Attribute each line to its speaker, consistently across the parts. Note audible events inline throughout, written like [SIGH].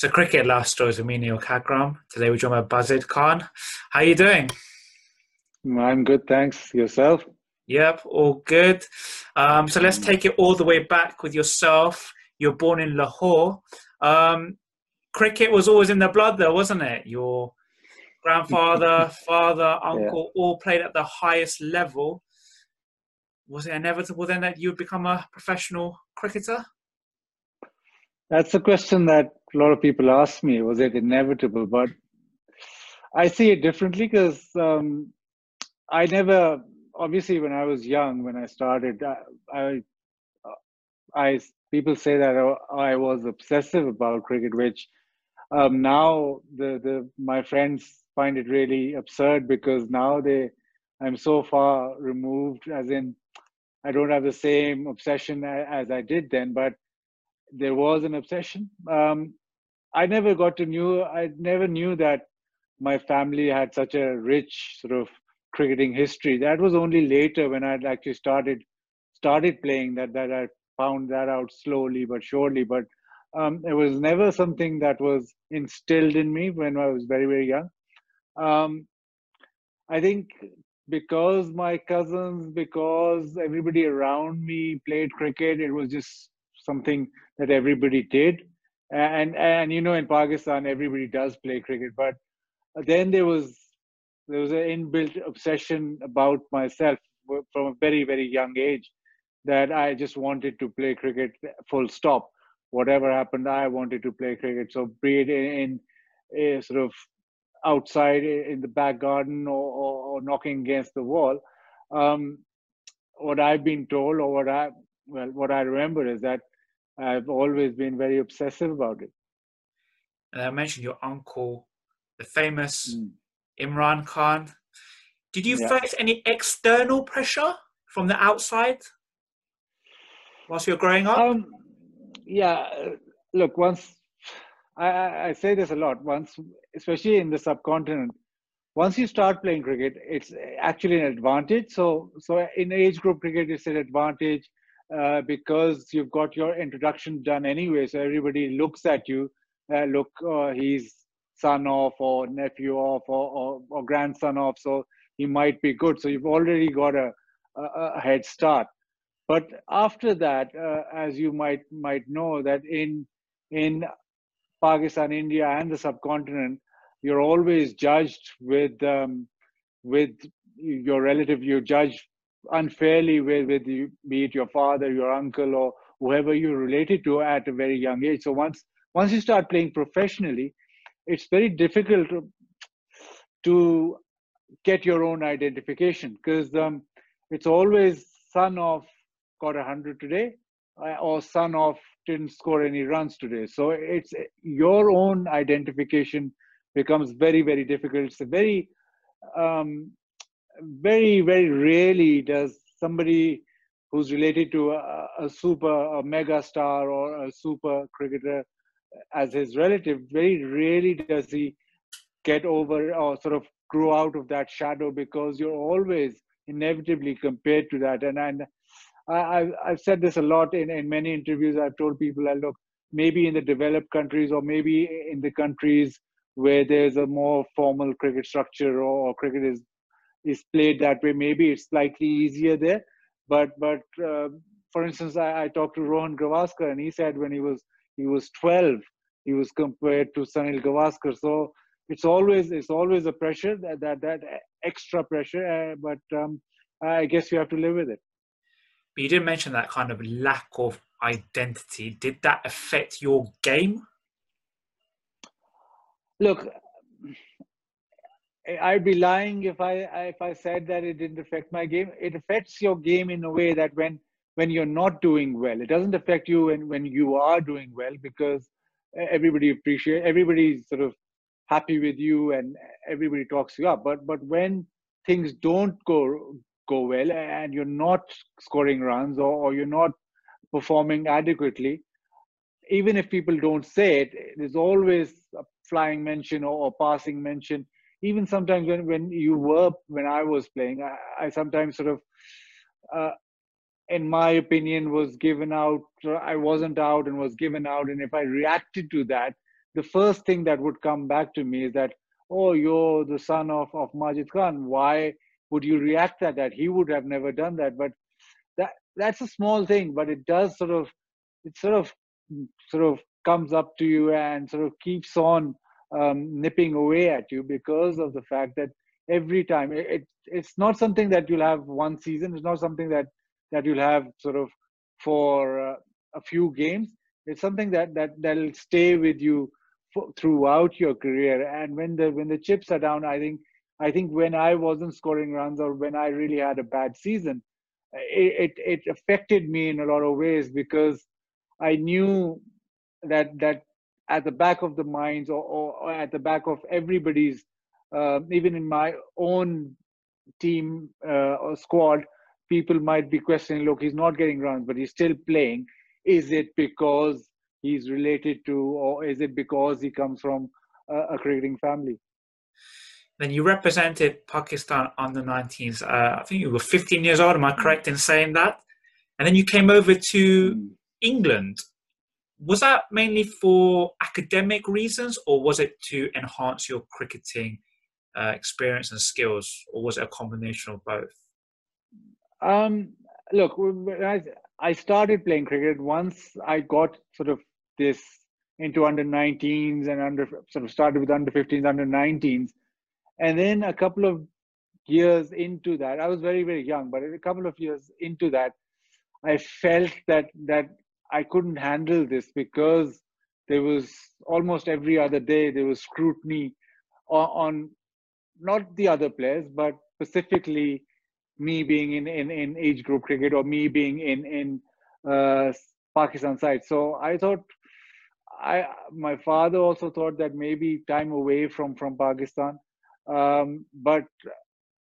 Speaker 1: So cricket last stories with me, Neil Kagram. Today we're joined by Bazid Khan. How are you doing?
Speaker 2: I'm good, thanks. Yourself?
Speaker 1: Yep, all good. Um, so let's take it all the way back with yourself. You're born in Lahore. Um, cricket was always in the blood there, wasn't it? Your grandfather, [LAUGHS] father, uncle yeah. all played at the highest level. Was it inevitable then that you would become a professional cricketer?
Speaker 2: That's a question that a lot of people ask me. Was it inevitable? But I see it differently because um, I never, obviously, when I was young, when I started, I, I, I people say that I was obsessive about cricket, which um, now the the my friends find it really absurd because now they, I'm so far removed, as in, I don't have the same obsession as I did then, but there was an obsession. Um, I never got to knew. I never knew that my family had such a rich sort of cricketing history. That was only later when I'd actually started started playing that that I found that out slowly but surely. But um, it was never something that was instilled in me when I was very very young. Um, I think because my cousins, because everybody around me played cricket, it was just something that everybody did. And and you know, in Pakistan, everybody does play cricket, but then there was there was an inbuilt obsession about myself from a very very young age that I just wanted to play cricket full stop. Whatever happened, I wanted to play cricket. So be it in, in a sort of outside in the back garden or, or, or knocking against the wall. Um, what I've been told, or what I well, what I remember is that I've always been very obsessive about it.
Speaker 1: And I mentioned your uncle, the famous mm. Imran Khan. Did you yeah. face any external pressure from the outside whilst you're growing up? Um,
Speaker 2: yeah, look, once I, I say this a lot, once, especially in the subcontinent, once you start playing cricket, it's actually an advantage. So, so in age group cricket, it's an advantage uh, because you've got your introduction done anyway. So everybody looks at you, uh, look, uh, he's son of or nephew of or, or, or, grandson of, so he might be good. So you've already got a, a, a head start. But after that, uh, as you might might know, that in in Pakistan, India, and the subcontinent, you're always judged with um, with your relative. You're judged unfairly with, with you, be it your father, your uncle, or whoever you're related to at a very young age. So once once you start playing professionally, it's very difficult to, to get your own identification because um, it's always son of got a hundred today uh, or son of didn't score any runs today. So it's your own identification becomes very very difficult. It's a very um, very very rarely does somebody who's related to a, a, super a mega star or a super cricketer as his relative very rarely does he get over or sort of grow out of that shadow because you're always inevitably compared to that and and I, I've said this a lot in, in many interviews. I've told people, I look, maybe in the developed countries or maybe in the countries where there's a more formal cricket structure or cricket is is played that way. Maybe it's slightly easier there. But but uh, for instance, I, I, talked to Rohan Gavaskar, and he said when he was he was 12, he was compared to Sunil Gavaskar. So it's always it's always a pressure that that, that extra pressure. Uh, but um, I guess you have to live with it.
Speaker 1: But you did mention that kind of lack of identity. Did that affect your game?
Speaker 2: Look, I'd be lying if I if I said that it didn't affect my game. It affects your game in a way that when when you're not doing well, it doesn't affect you when when you are doing well because everybody appreciate everybody's sort of happy with you and everybody talks you up. But but when things don't go go well and you're not scoring runs or, or you're not performing adequately, even if people don't say it, there's always a flying mention or, or passing mention even sometimes when, when you were when i was playing i, I sometimes sort of uh, in my opinion was given out i wasn't out and was given out and if i reacted to that the first thing that would come back to me is that, oh, you're the son of, of Majid Khan. Why would you react at that? He would have never done that. But that that's a small thing, but it does sort of, it sort of, sort of comes up to you and sort of keeps on um, nipping away at you because of the fact that every time it, it, it's not something that you'll have one season. It's not something that that you'll have sort of for uh, a few games. It's something that that that'll stay with you for, throughout your career. And when the when the chips are down, I think I think when I wasn't scoring runs or when I really had a bad season, it, it, it affected me in a lot of ways because I knew that that at the back of the minds or, or at the back of everybody's, uh, even in my own team uh, or squad, people might be questioning, look, he's not getting runs, but he's still playing. Is it because he's related to, or is it because he comes from a, a cricketing family?
Speaker 1: Then you represented Pakistan under 19s. Uh, I think you were 15 years old. Am I correct in saying that? And then you came over to mm. England. Was that mainly for academic reasons, or was it to enhance your cricketing uh, experience and skills, or was it a combination of both?
Speaker 2: Um, look, I, I started playing cricket once I got sort of this into under 19s and under sort of started with under 15s, under 19s and then a couple of years into that, I was very, very young, but a couple of years into that, I felt that that I couldn't handle this because there was almost every other day there was scrutiny on, on not the other players, but specifically me being in, in, in age group cricket or me being in in uh, Pakistan side. So I thought I my father also thought that maybe time away from from Pakistan um, but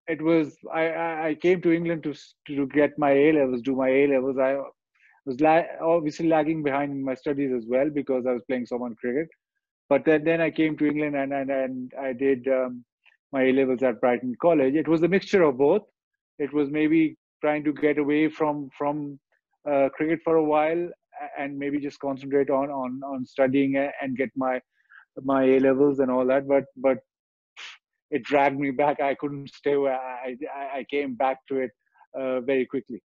Speaker 2: it was I, I came to England to to get my A levels, do my A levels. I was la- obviously lagging behind in my studies as well because I was playing so much cricket. But then, then I came to England and and, and I did um, my A levels at Brighton College. It was a mixture of both. It was maybe trying to get away from from uh, cricket for a while and maybe just concentrate on on on studying and get my my A levels and all that. But but it dragged me back. I couldn't stay where I, I came back to it uh, very quickly.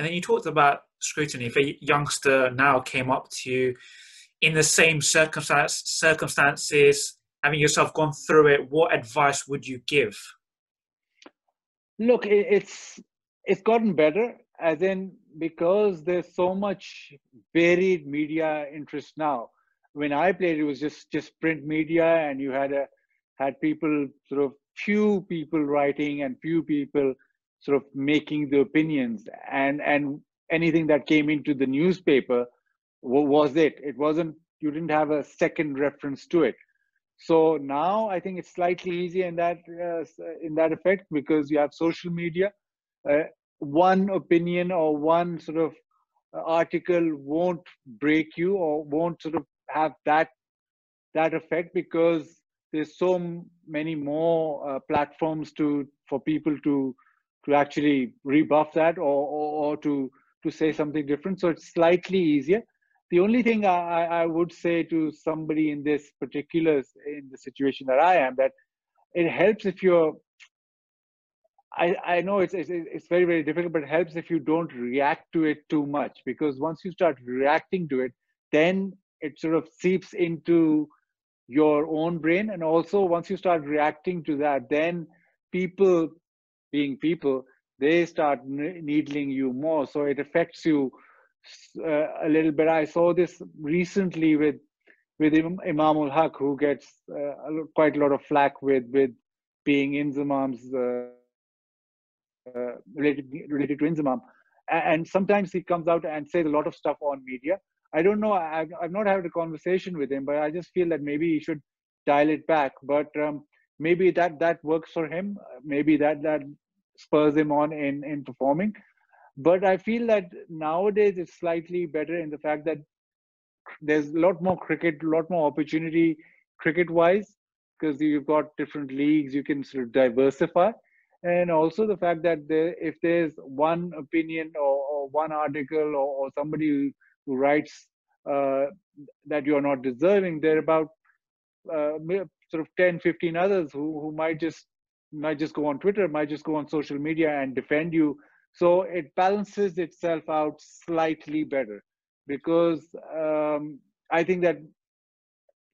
Speaker 1: And then you talked about scrutiny. If a youngster now came up to you in the same circumstance, circumstances, having yourself gone through it, what advice would you give?
Speaker 2: Look, it's it's gotten better, as in because there's so much varied media interest now. When I played, it was just just print media, and you had a had people sort of few people writing and few people sort of making the opinions and and anything that came into the newspaper was it. It wasn't you didn't have a second reference to it. So now i think it's slightly easier in that uh, in that effect because you have social media. Uh, one opinion or one sort of article won't break you or won't sort of have that that effect because there's so many more uh, platforms to for people to to actually rebuff that or, or, or to to say something different. So it's slightly easier. The only thing I, I would say to somebody in this particular in the situation that i am that it helps if you're I, I know it's, it's it's very very difficult but it helps if you don't react to it too much because once you start reacting to it then it sort of seeps into your own brain. And also once you start reacting to that then people being people they start needling you more so it affects you uh, a little bit i saw this recently with with imam ul haq who gets uh, quite a lot of flack with with being inzamam's uh, uh, related related to inzamam and sometimes he comes out and says a lot of stuff on media I don't know. I've, I've not had a conversation with him, but I just feel that maybe he should dial it back. But um, maybe that that works for him. Maybe that that spurs him on in in performing. But I feel that nowadays it's slightly better in the fact that there's a lot more cricket, a lot more opportunity cricket-wise because you've got different leagues. You can sort of diversify, and also the fact that there, if there's one opinion or, or one article or, or somebody who writes uh, that you are not deserving, there are about uh, sort of 10, 15 others who, who might just might just go on Twitter, might just go on social media and defend you. So it balances itself out slightly better because um, I think that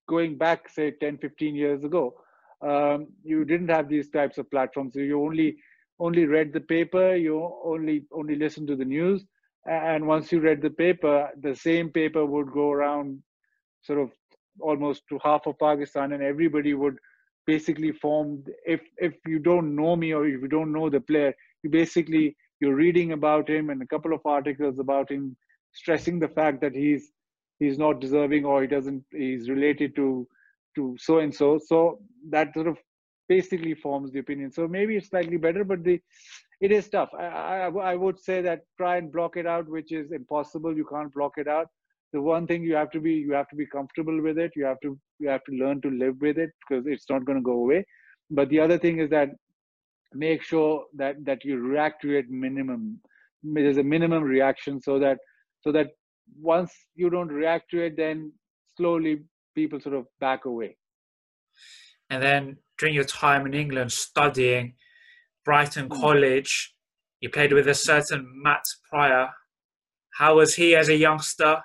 Speaker 2: going back, say, 10, 15 years ago, um, you didn't have these types of platforms. You only only read the paper, you only only listened to the news, and once you read the paper, the same paper would go around, sort of almost to half of Pakistan, and everybody would basically form. If if you don't know me or if you don't know the player, you basically you're reading about him and a couple of articles about him, stressing the fact that he's he's not deserving or he doesn't he's related to to so and so so that sort of basically forms the opinion. So maybe it's slightly better but the it is tough. I, I, I would say that try and block it out which is impossible. You can't block it out the one thing you have to be you have to be comfortable with it you have to you have to learn to live with it because it's not going to go away but the other thing is that make sure that that you react to it minimum there's a minimum reaction so that so that once you don't react to it, then slowly people sort of back away.
Speaker 1: And then during your time in England studying Brighton mm. College, you played with a certain Matt Prior. How was he as a youngster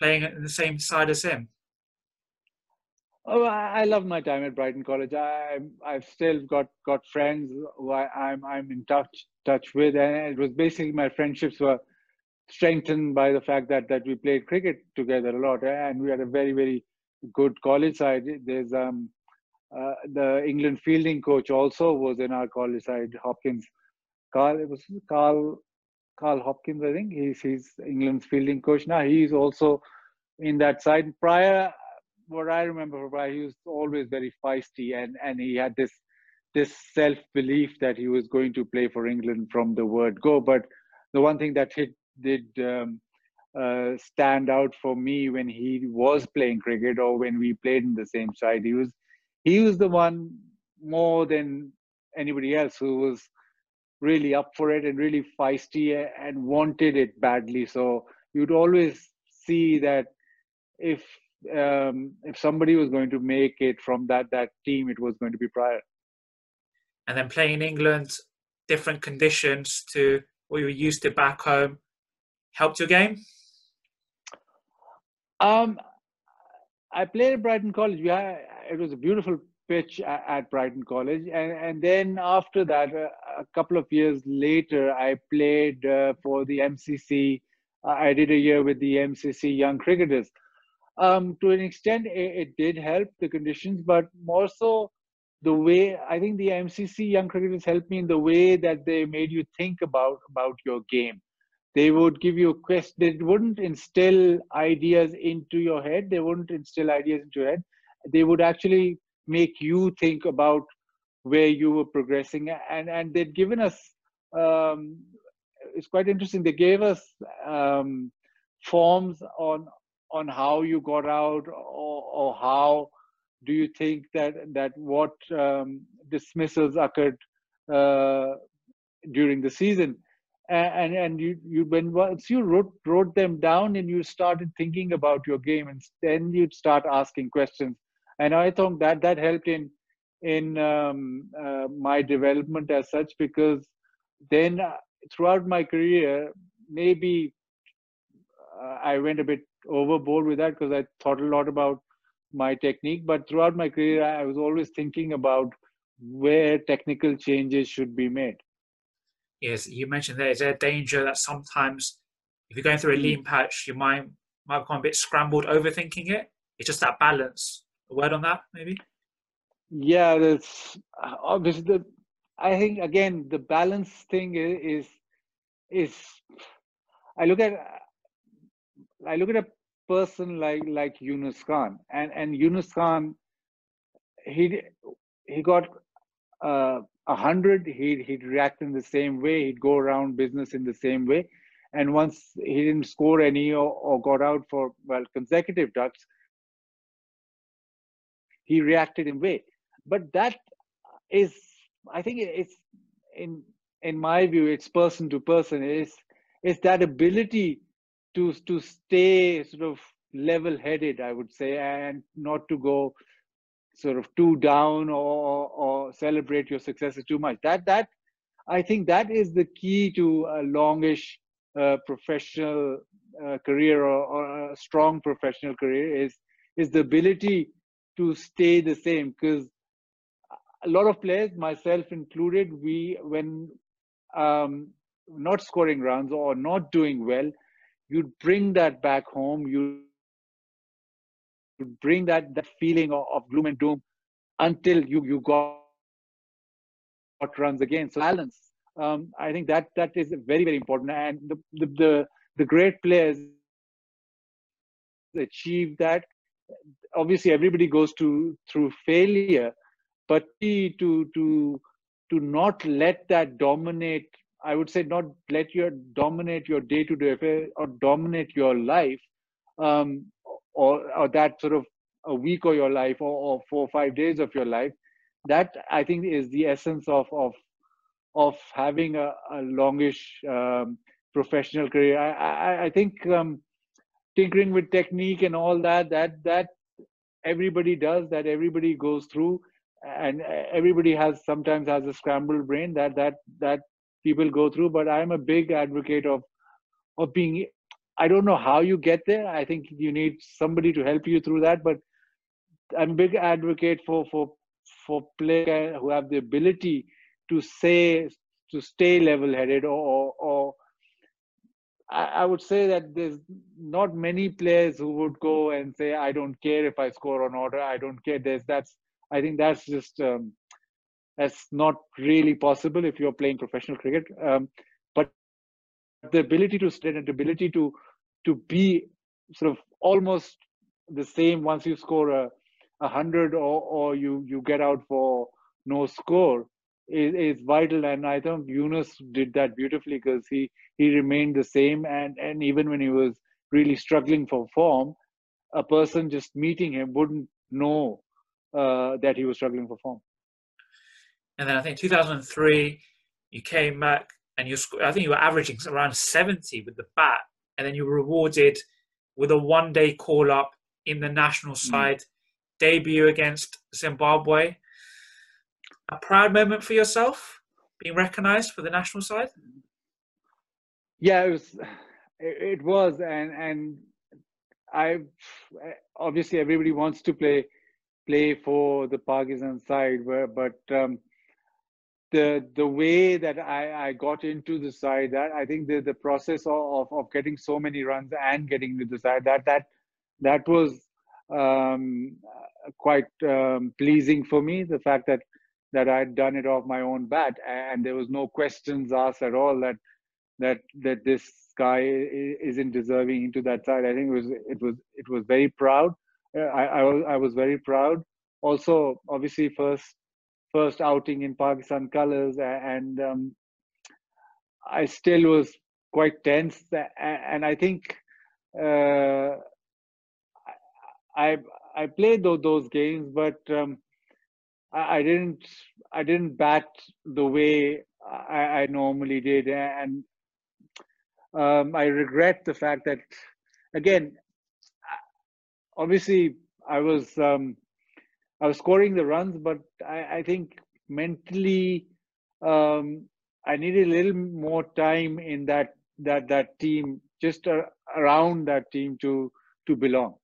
Speaker 1: playing in the same side as him?
Speaker 2: Oh, I love my time at Brighton College. I, I've still got, got friends who I, I'm I'm in touch touch with, and it was basically my friendships were strengthened by the fact that that we played cricket together a lot, and we had a very very good college side. There's um, uh, the England fielding coach also was in our college side. Hopkins, Carl, it was Carl, Carl Hopkins, I think. He's he's England's fielding coach now. He's also in that side. Prior, what I remember from Prior, he was always very feisty, and and he had this this self belief that he was going to play for England from the word go. But the one thing that hit did um, uh, stand out for me when he was playing cricket or when we played in the same side. He was he was the one more than anybody else who was really up for it and really feisty and wanted it badly. So you'd always see that if um, if somebody was going to make it from that that team, it was going to be Prior.
Speaker 1: And then playing England, different conditions to what you were used to back home helped your game?
Speaker 2: Um, I played at Brighton College. Yeah, it was a beautiful pitch at, Brighton College, and and then after that, uh, a couple of years later, I played uh, for the MCC. Uh, I did a year with the MCC Young Cricketers. Um, to an extent, it, it, did help the conditions, but more so the way I think the MCC Young Cricketers helped me in the way that they made you think about about your game they would give you a quest. they wouldn't instill ideas into your head they wouldn't instill ideas into your head they would actually make you think about where you were progressing. And and they'd given us um, it's quite interesting they gave us um, forms on on how you got out or, or how do you think that that what um, dismissals occurred uh, during the season. And and you you when once you wrote wrote them down and you started thinking about your game and then you'd start asking questions and i thought that that helped in in um, uh, my development as such because then uh, throughout my career maybe uh, i went a bit overboard with that because i thought a lot about my technique but throughout my career i was always thinking about where technical changes should be made
Speaker 1: yes you mentioned there is there a danger that sometimes if you're going through a hmm. lean patch, your mind might become a bit scrambled overthinking it. It's just that balance. A word on that, maybe?
Speaker 2: Yeah, that's obviously the. I think again the balance thing is is I look at I look at a person like like Yunus Khan and and Yunus Khan he he got uh, a hundred, he'd he'd react in the same way. He'd go around business in the same way. And once he didn't score any or, or got out for well consecutive ducks, he reacted in way. But that is, I think it's in in my view, it's person to person. Is is that ability to to stay sort of level-headed, I would say, and not to go sort of too down or or celebrate your successes too much. That that I think that is the key to a longish uh, professional uh, career or, or, a strong professional career is is the ability to stay the same because a lot of players myself included we when um, not scoring runs or not doing well you'd bring that back home you bring that that feeling of, of gloom and doom until you you got runs again. So balance um, i think that that is very very important. And the the the, the great players achieve that obviously everybody goes to through failure but to to to not let that dominate i would say not let your dominate your day to day affair or dominate your life um, or, or that sort of a week of your life or, or four or five days of your life that i think is the essence of of of having a, a longish um, professional career. I i, I think um, tinkering with technique and all that that that everybody does that everybody goes through and everybody has sometimes has a scrambled brain that that that people go through but i'm a big advocate of of being I don't know how you get there. I think you need somebody to help you through that. But I'm a big advocate for for for players who have the ability to say to stay level-headed, or, or, or I, would say that there's not many players who would go and say, "I don't care if I score or not. I don't care." There's that's I think that's just um, that's not really possible if you're playing professional cricket. Um, but the ability to stay and the ability to to be sort of almost the same once you score a, a hundred or, or you you get out for no score is, is vital and i think yunus did that beautifully because he he remained the same and and even when he was really struggling for form a person just meeting him wouldn't know uh, that he was struggling for form
Speaker 1: and then i think 2003 you came back and you i think you were averaging around 70 with the bat and then you were rewarded with a one day call up in the national hmm. side mm. debut against Zimbabwe. A proud moment for yourself being recognized for the national side?
Speaker 2: Yeah, it was. It was, and and I obviously everybody wants to play play for the Pakistan side, but um, the the way that I, I got into the side that I think the, the process of, of getting so many runs and getting to the side that that that was um, quite um, pleasing for me the fact that that I'd done it off my own bat and there was no questions asked at all that that that this guy isn't deserving into that side I think it was it was it was very proud uh, I, I was I was very proud also obviously first first outing in Pakistan colors, and um, I still was quite tense. And I think uh, I I played those, games, but um, I, didn't I didn't bat the way I, I normally did, and um, I regret the fact that again, obviously I was um, I was scoring the runs, but I, I think mentally um, I needed a little more time in that that that team, just around that team to to belong.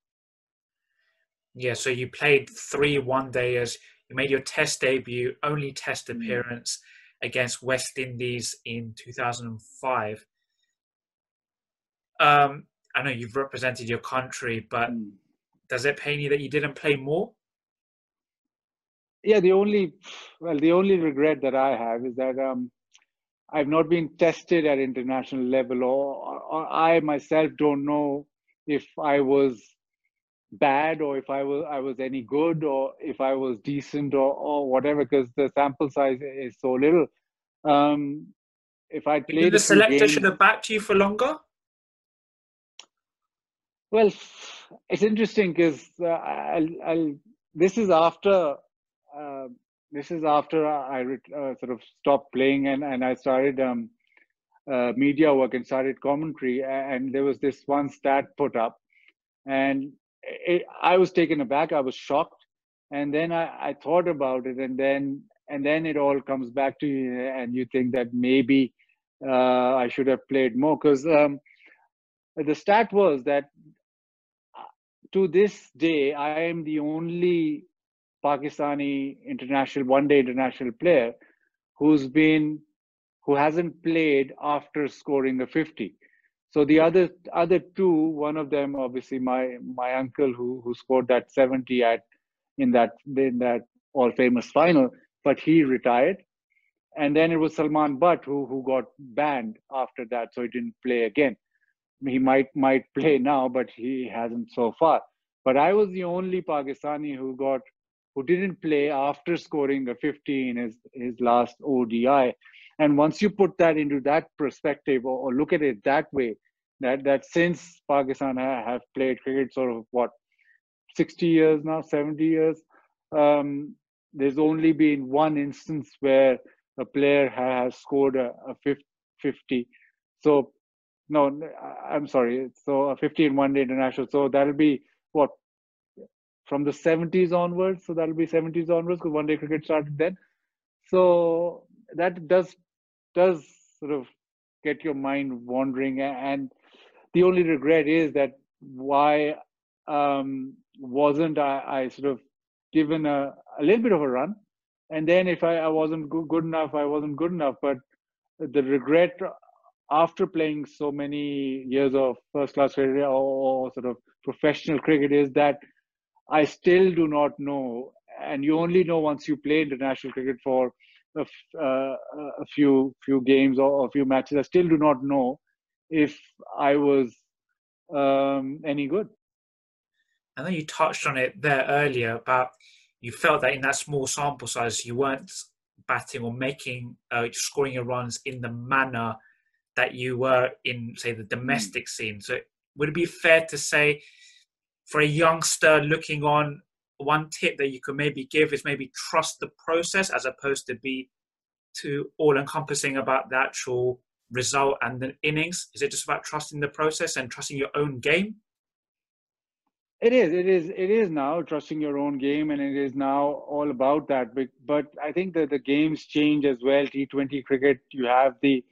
Speaker 1: Yeah, so you played three one dayers. You made your Test debut, only Test mm. appearance against West Indies in 2005. Um, I know you've represented your country, but mm. does it pain you that you didn't play more?
Speaker 2: yeah, the only well, the only regret that I have is that um, I've not been tested at international level, or, or I myself don't know if I was bad or if I was I was any good or if I was decent or or whatever because the sample size is so little. Um, if I played,
Speaker 1: the selector games, should have backed you for longer.
Speaker 2: Well, it's interesting because uh, I'll, I'll, this is after uh, this is after I uh, sort of stopped playing and, and I started um, uh, media work and started commentary. And there was this one stat put up and it, I was taken aback. I was shocked, and then I, I thought about it, and then and then it all comes back to you, and you think that maybe uh, I should have played more. Because um, the stat was that uh, to this day I am the only Pakistani international one day international player who's been who hasn't played after scoring a 50 so the other other two one of them obviously my my uncle who who scored that 70 at in that in that all famous final but he retired. And then it was salman butt who who got banned after that so he didn't play again. He might might play now but he hasn't so far. But i was the only pakistani who got who didn't play after scoring a 50 in his his last odi and once you put that into that perspective or, or look at it that way, that that since Pakistan ha, have played cricket sort of what 60 years now, 70 years, um, there's only been one instance where a player has scored a, a 50. So no, I'm sorry. So a 50 in one day international. So that'll be what from the 70s onwards. So that'll be 70s onwards because one day cricket started then. So that does does sort of get your mind wandering. And the only regret is that why um, wasn't I, I, sort of given a, a little bit of a run? And then if I, I wasn't good enough, I wasn't good enough. But the regret after playing so many years of first class cricket or, or sort of professional cricket is that I still do not know. And you only know once you play international cricket for a, uh, a few few games or a few matches. I still do not know if I was um, any good.
Speaker 1: I know you touched on it there earlier about you felt that in that small sample size you weren't batting or making uh, scoring your runs in the manner that you were in say the domestic mm. scene. So would it be fair to say for a youngster looking on one tip that you could maybe give is maybe trust the process as opposed to be too all encompassing about the actual result and the innings? Is it just about trusting the process and trusting your own game?
Speaker 2: It is. It is. It is now trusting your own game, and it is now all about that. But, but I think that the games change as well. T20 cricket, you have the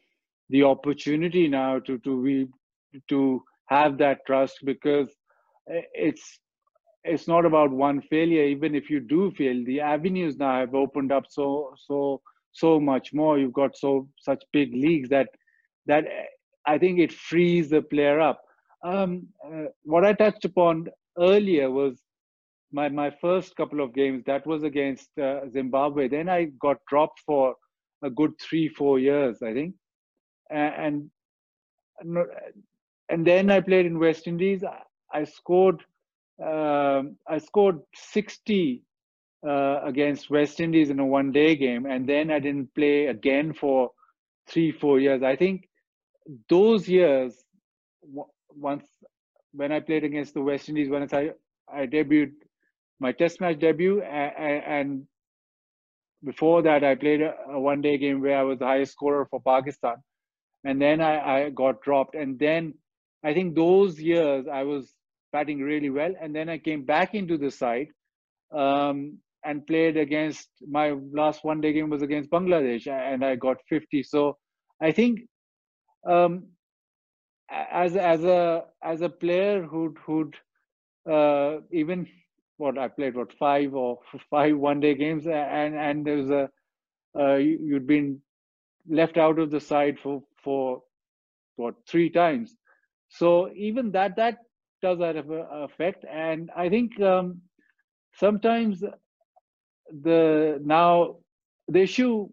Speaker 2: the opportunity now to to be to have that trust because eh, it's it's not about one failure even if you do fail the avenues now have opened up so so so much more you've got so such big leagues that that i think it frees the player up. Um, uh, what i touched upon earlier was my my first couple of games that was against uh, zimbabwe. Then i got dropped for a good 3 4 years i think. And and, then i played in west indies. I, scored um, I scored 60 uh, against West Indies in a one day game, and then I didn't play again for three, four years. I think those years, once when I played against the West Indies, when I, I debuted my test match debut, and before that, I played a, a one day game where I was the highest scorer for Pakistan. And then I, I got dropped. And then I think those years I was batting really well. And then I came back into the side um, and played against my last one day game was against Bangladesh and I got 50. So I think um, as as a as a player who'd who'd uh, even what I played what five or [LAUGHS] five one day games and and there's a uh, you'd been left out of the side for for what three times. So even that that does that affect? And I think um, sometimes the now the issue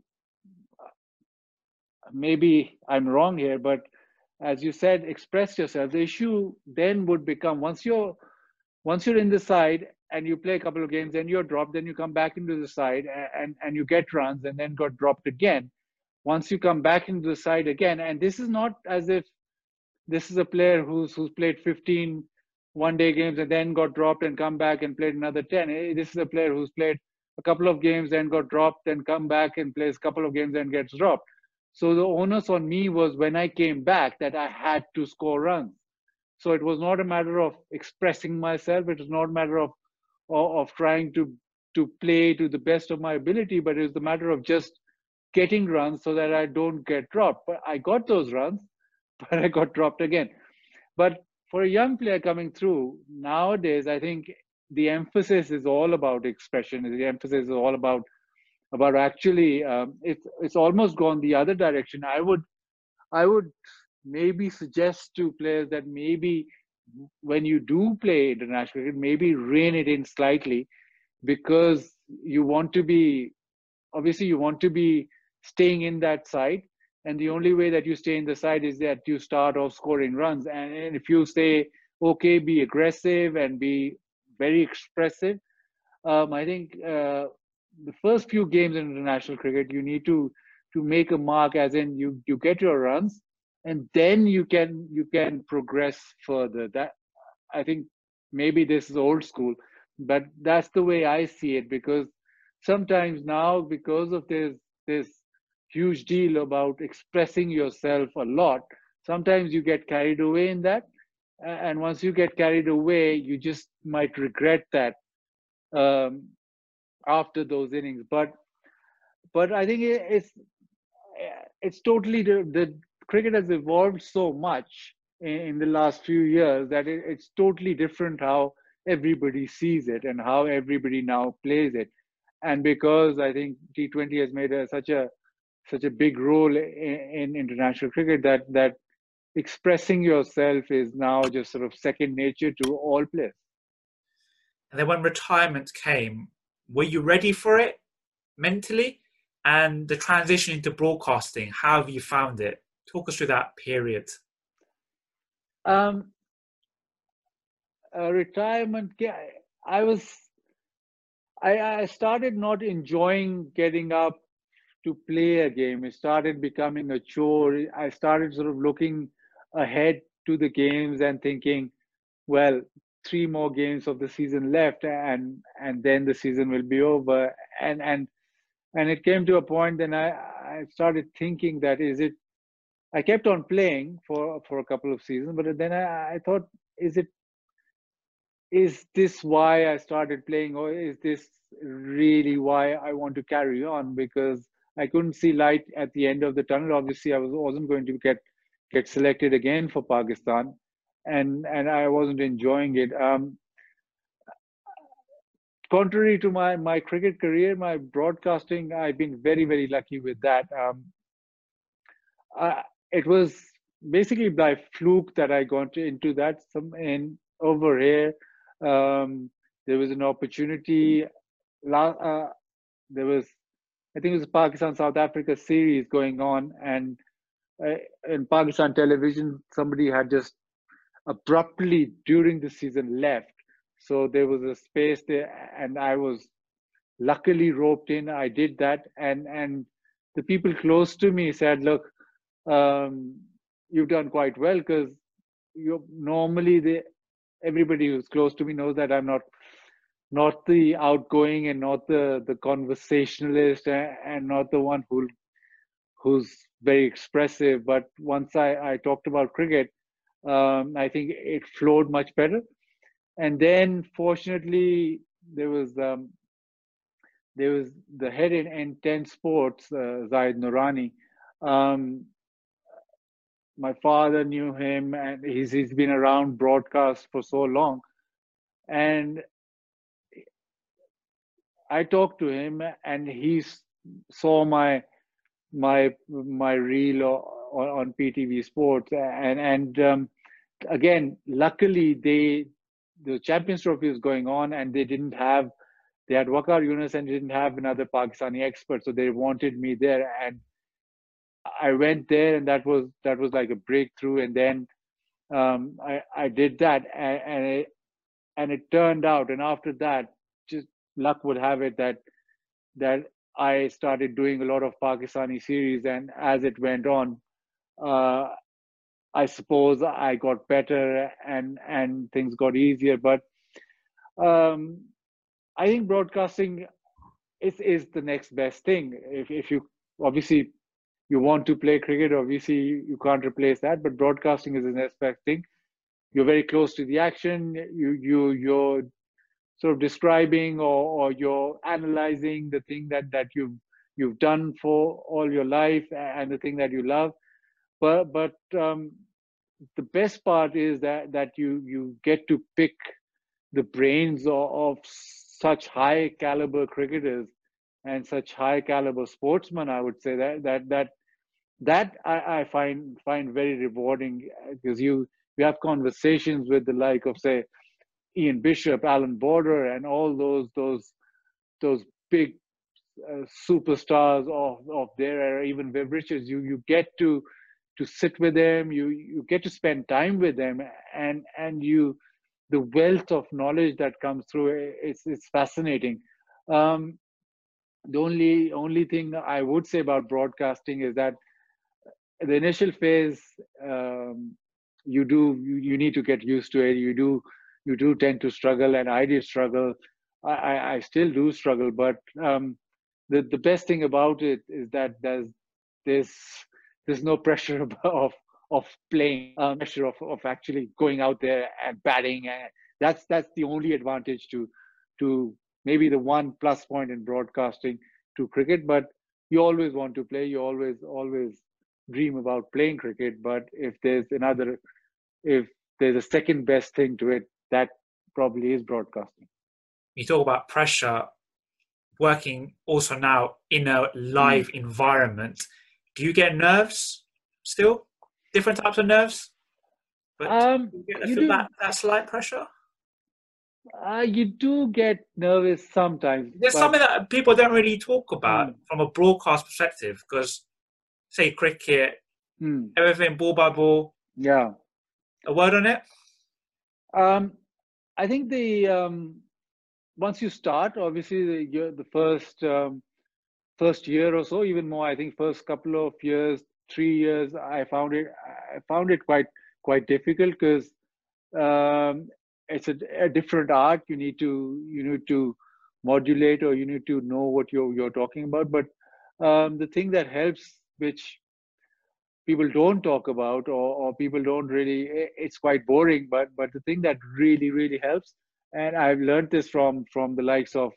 Speaker 2: maybe i'm wrong here but as you said express yourself the issue then would become once you're once you're in the side and you play a couple of games then you're dropped then you come back into the side and and you get runs and then got dropped again once you come back into the side again and this is not as if this is a player who's who's played 15 one day games and then got dropped and come back and played another 10. Eh, this is a player who's played a couple of games and got dropped and come back and plays a couple of games and gets dropped. So the onus on me was when I came back that I had to score runs. So it was not a matter of expressing myself. It was not a matter of, of, trying to, to play to the best of my ability, but it was the matter of just getting runs so that I don't get dropped. But I got those runs, [LAUGHS] but I got dropped again. But for a young player coming through nowadays, I think the emphasis is all about expression. The emphasis is all about about actually um, it's it's almost gone the other direction. I would I would maybe suggest to players that maybe when you do play international cricket, maybe rein it in slightly because you want to be obviously you want to be staying in that side and the only way that you stay in the side is that you start off scoring runs and, and if you say okay be aggressive and be very expressive um, i think uh, the first few games in international cricket you need to to make a mark as in you you get your runs and then you can you can progress further. That i think maybe this is old school but that's the way i see it because sometimes now because of this this huge deal about expressing yourself a lot sometimes you get carried away in that. And once you get carried away you just might regret that um, after those innings. But but i think it's it's totally the, the cricket has evolved so much in, the last few years that it, it's totally different how everybody sees it and how everybody now plays it. And because i think t20 has made a, such a such a big role in, in international cricket that that expressing yourself is now just sort of second nature to all players.
Speaker 1: And then when retirement came were you ready for it mentally? And the transition into broadcasting how have you found it? Talk us through that period.
Speaker 2: Um uh, retirement i was I, I started not enjoying getting up to play a game. It started becoming a chore. I started sort of looking ahead to the games and thinking well three more games of the season left and and then the season will be over. And and and it came to a point then i i started thinking that is it i kept on playing for for a couple of seasons but then i i thought is it is this why i started playing or is this really why i want to carry on? Because i couldn't see light at the end of the tunnel. Obviously i was wasn't going to get get selected again for pakistan and and I wasn't enjoying it. Um, contrary to my my cricket career, my broadcasting, I've been very very lucky with that. Um, it was basically by fluke that I got into that. Some in over here, um, there was an opportunity. Uh, there was, I think it was Pakistan South Africa series going on, and uh, in Pakistan television, somebody had just abruptly during the season left. So there was a space there, and I was luckily roped in. I did that, and and the people close to me said, "Look, um, you've done quite well because you normally the everybody who's close to me knows that I'm not not the outgoing and not the the conversationalist and, and not the one who who's very expressive. But once I I talked about cricket, um, I think it flowed much better. And then, fortunately, there was um, there was the head in, Ten Sports, uh, Zaid Noorani. Um, my father knew him, and he's he's been around broadcast for so long, and I talked to him, and he saw my my my reel on, on PTV Sports, and and um, again, luckily they the Champions Trophy was going on, and they didn't have they had Waqar Younis and didn't have another Pakistani expert, so they wanted me there, and I went there, and that was that was like a breakthrough, and then um, I I did that, and and it, and it turned out, and after that, just luck would have it that that I started doing a lot of Pakistani series, and as it went on, uh, I suppose I got better and and things got easier. But um, I think broadcasting is is the next best thing. If if you obviously you want to play cricket, obviously you can't replace that. But broadcasting is the next best thing. you're very close to the action. You you you're sort of describing or, or you're analyzing the thing that that you've you've done for all your life and the thing that you love. But but um, the best part is that that you you get to pick the brains of, of such high caliber cricketers and such high caliber sportsmen. I would say that that that that I, I find find very rewarding because you you have conversations with the like of say Ian Bishop, Allan Border, and all those those those big uh, superstars of of their era, even Viv Richards. You you get to to sit with them. You you get to spend time with them, and and you the wealth of knowledge that comes through it's it's fascinating. Um, the only only thing I would say about broadcasting is that the initial phase um, you do you, you need to get used to it. You do you do tend to struggle, and I did struggle. I, I still do struggle, but um, the the best thing about it is that there's there's there's no pressure [LAUGHS] of of playing, um, pressure of, of actually going out there and batting. And that's that's the only advantage to to maybe the one plus point in broadcasting to cricket. But you always want to play. You always always dream about playing cricket. But if there's another, if there's a second best thing to it, that probably is broadcasting.
Speaker 1: You talk about pressure working also now in a live mm. environment. Do you get nerves still? Different types of nerves?
Speaker 2: But um, you,
Speaker 1: you do, that, that slight pressure?
Speaker 2: Uh, you do get nervous sometimes.
Speaker 1: There's but... something that people don't really talk about mm. from a broadcast perspective because, say, cricket, mm. everything ball by ball.
Speaker 2: Yeah.
Speaker 1: A word on it?
Speaker 2: Um, I think the um, once you start, obviously the the first um, first year or so, even more. I think first couple of years, three years, I found it I found it quite quite difficult because um, it's a, a, different art. You need to you need to modulate or you need to know what you're you're talking about. But um, the thing that helps, which people don't talk about or, or people don't really it's quite boring but but the thing that really really helps and i've learned this from from the likes of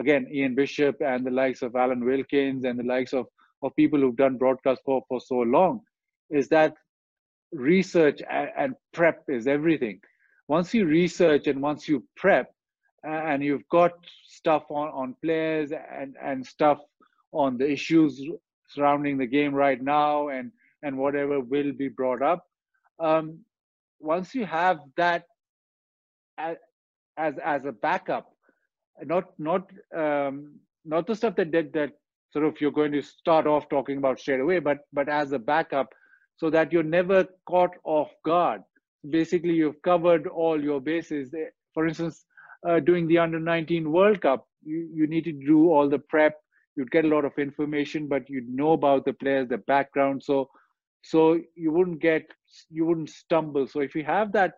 Speaker 2: again ian bishop and the likes of alan wilkins and the likes of of people who've done broadcast for for so long is that research and, and prep is everything once you research and once you prep and you've got stuff on on players and and stuff on the issues surrounding the game right now and and whatever will be brought up. Um, once you have that as as, as a backup, not not um, not the stuff that, that that sort of you're going to start off talking about straight away, but but as a backup, so that you're never caught off guard. Basically, you've covered all your bases. For instance, uh, doing the under 19 World Cup, you, you need to do all the prep. You'd get a lot of information, but you'd know about the players, the background. So so you wouldn't get you wouldn't stumble so if you have that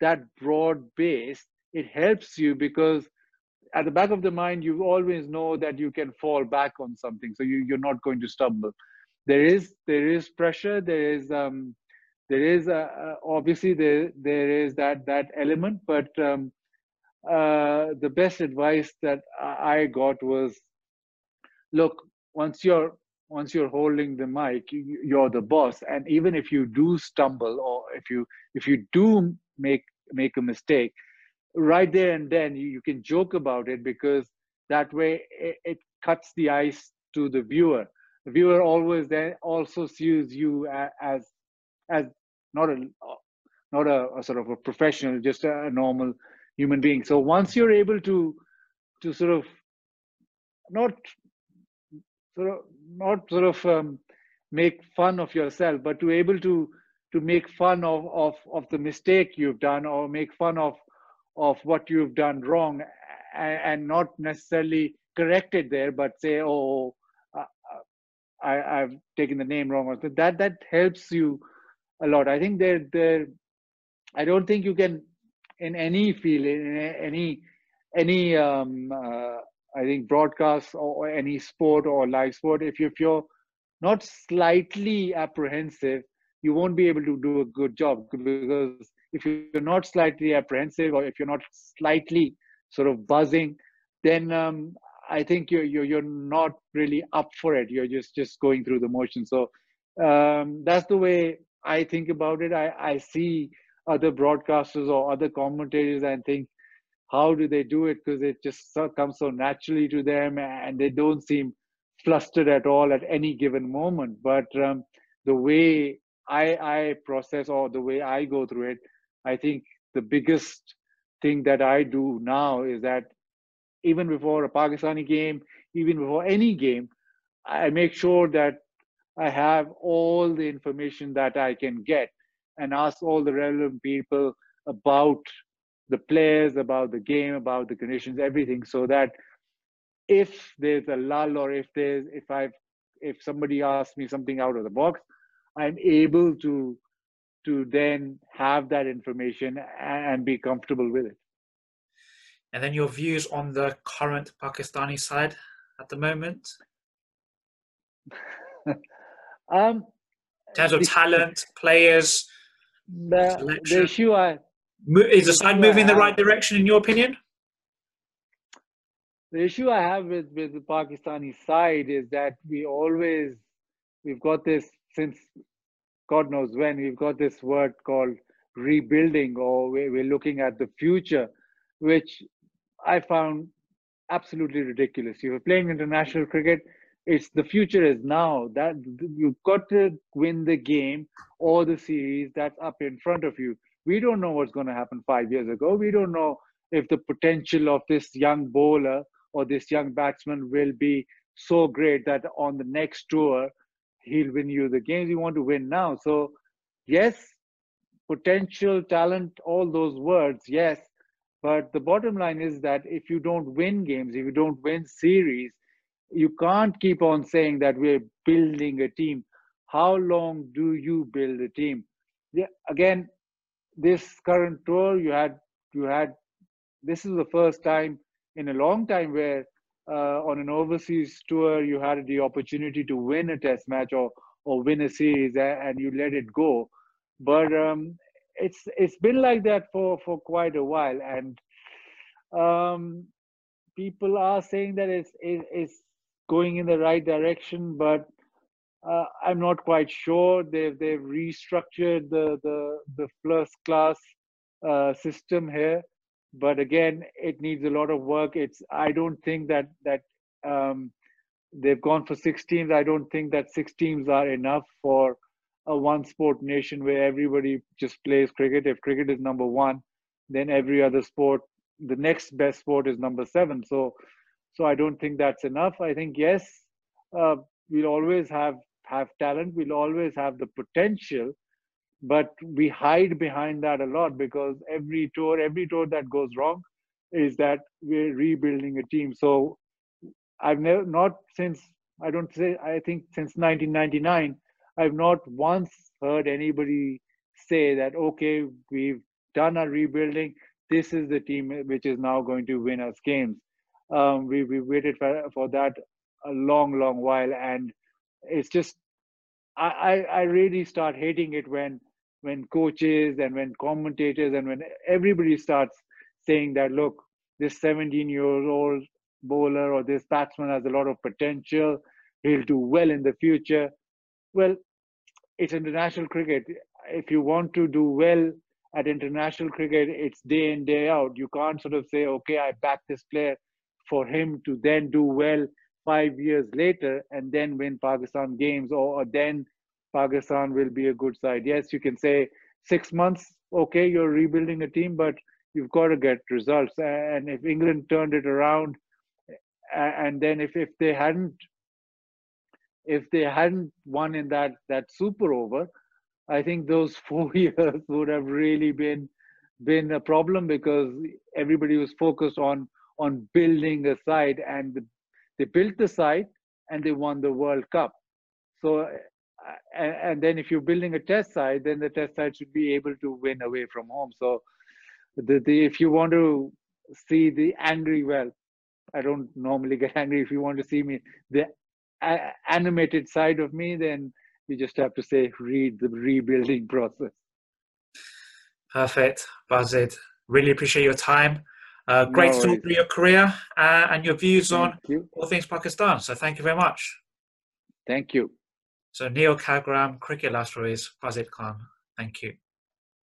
Speaker 2: that broad base it helps you because at the back of the mind you always know that you can fall back on something so you, you're not going to stumble. There is there is pressure there is um there is uh, obviously there there is that that element but um uh the best advice that i got was look once you're once you're holding the mic you're the boss and even if you do stumble or if you if you do make make a mistake right there and then you, you can joke about it because that way it, it, cuts the ice to the viewer. The viewer always then also sees you as as not a not a, a sort of a professional just a, normal human being. So once you're able to to sort of not sort of not sort of um, make fun of yourself, but to able to to make fun of, of of the mistake you've done or make fun of of what you've done wrong and, and not necessarily correct it there, but say, oh, uh, uh I, I've taken the name wrong. That that helps you a lot. I think there there I don't think you can in any field in any any um, uh, I think broadcast or, any sport or live sport, if, you, if you're not slightly apprehensive, you won't be able to do a good job because if you're not slightly apprehensive or if you're not slightly sort of buzzing, then um, I think you're, you're you're not really up for it. You're just just going through the motion. So um, that's the way I think about it. I, I see other broadcasters or other commentators and think, how do they do it? Because it just comes so naturally to them, and they don't seem flustered at all at any given moment. But um, the way I, I process or the way I go through it, I think the biggest thing that I do now is that even before a Pakistani game, even before any game, I make sure that I have all the information that I can get and ask all the relevant people about the players, about the game, about the conditions, everything, so that if there's a lull or if there's if I've if somebody asks me something out of the box, I'm able to to then have that information and be comfortable with it.
Speaker 1: And then your views on the current Pakistani side at the moment? [LAUGHS]
Speaker 2: um,
Speaker 1: in terms of the, talent, players,
Speaker 2: the, the issue I
Speaker 1: is the side moving in the right direction in your opinion?
Speaker 2: The issue I have with, with the Pakistani side is that we always we've got this since God knows when we've got this word called rebuilding or we're looking at the future, which I found absolutely ridiculous. You're playing international cricket. It's the future is now. That you've got to win the game or the series that's up in front of you. We don't know what's going to happen five years ago. We don't know if the potential of this young bowler or this young batsman will be so great that on the next tour he'll win you the games you want to win now. So, yes, potential, talent, all those words, yes, but the bottom line is that if you don't win games, if you don't win series, you can't keep on saying that we're building a team. How long do you build a team? Yeah, again, this current tour, you had you had this is the first time in a long time where uh, on an overseas tour you had the opportunity to win a test match or or win a series and you let it go. But um, it's it's been like that for for quite a while. And um, people are saying that it's it, it's going in the right direction but uh, i'm not quite sure. They've they've restructured the the the first class uh, system here but again it needs a lot of work it's i don't think that that um, they've gone for six teams i don't think that six teams are enough for a one sport nation where everybody just plays cricket. If cricket is number one, then every other sport, the next best sport is number seven. So, so I don't think that's enough. I think yes, uh, we'll always have have talent. We'll always have the potential, but we hide behind that a lot because every tour, every tour that goes wrong, is that we're rebuilding a team. So, I've never not since I don't say I think since 1999 I've not once heard anybody say that, okay, we've done our rebuilding. This is the team which is now going to win us games. Um, we, we waited for, for that a long, long while. And it's just, I, I, I really start hating it when, when coaches and when commentators and when everybody starts saying that, look, this 17 year old bowler or this batsman has a lot of potential. He'll do well in the future. Well, it's international cricket. If you want to do well at international cricket, it's day in, day out. You can't sort of say, okay, I back this player for him to then do well five years later and then win Pakistan games, or, or then Pakistan will be a good side. Yes, you can say six months, okay, you're rebuilding a team, but you've got to get results. And if England turned it around, and then if, if they hadn't if they hadn't won in that that super over, I think those [LAUGHS] four years would have really been been a problem because everybody was focused on on building a side and they built the side and they won the World Cup. So and, and then if you're building a test side, then the test side should be able to win away from home. So the, the if you want to see the angry well, I don't normally get angry. If you want to see me, the a- animated side of me, then you just have to say read the rebuilding [LAUGHS] process.
Speaker 1: Perfect, Bazid. Really appreciate your time. Uh, great
Speaker 2: No
Speaker 1: to talk through your career uh, and your views on
Speaker 2: you.
Speaker 1: all things Pakistan. So thank you very much.
Speaker 2: Thank you.
Speaker 1: So Neil Kagram, Cricket Last Stories, Bazid Khan. Thank you.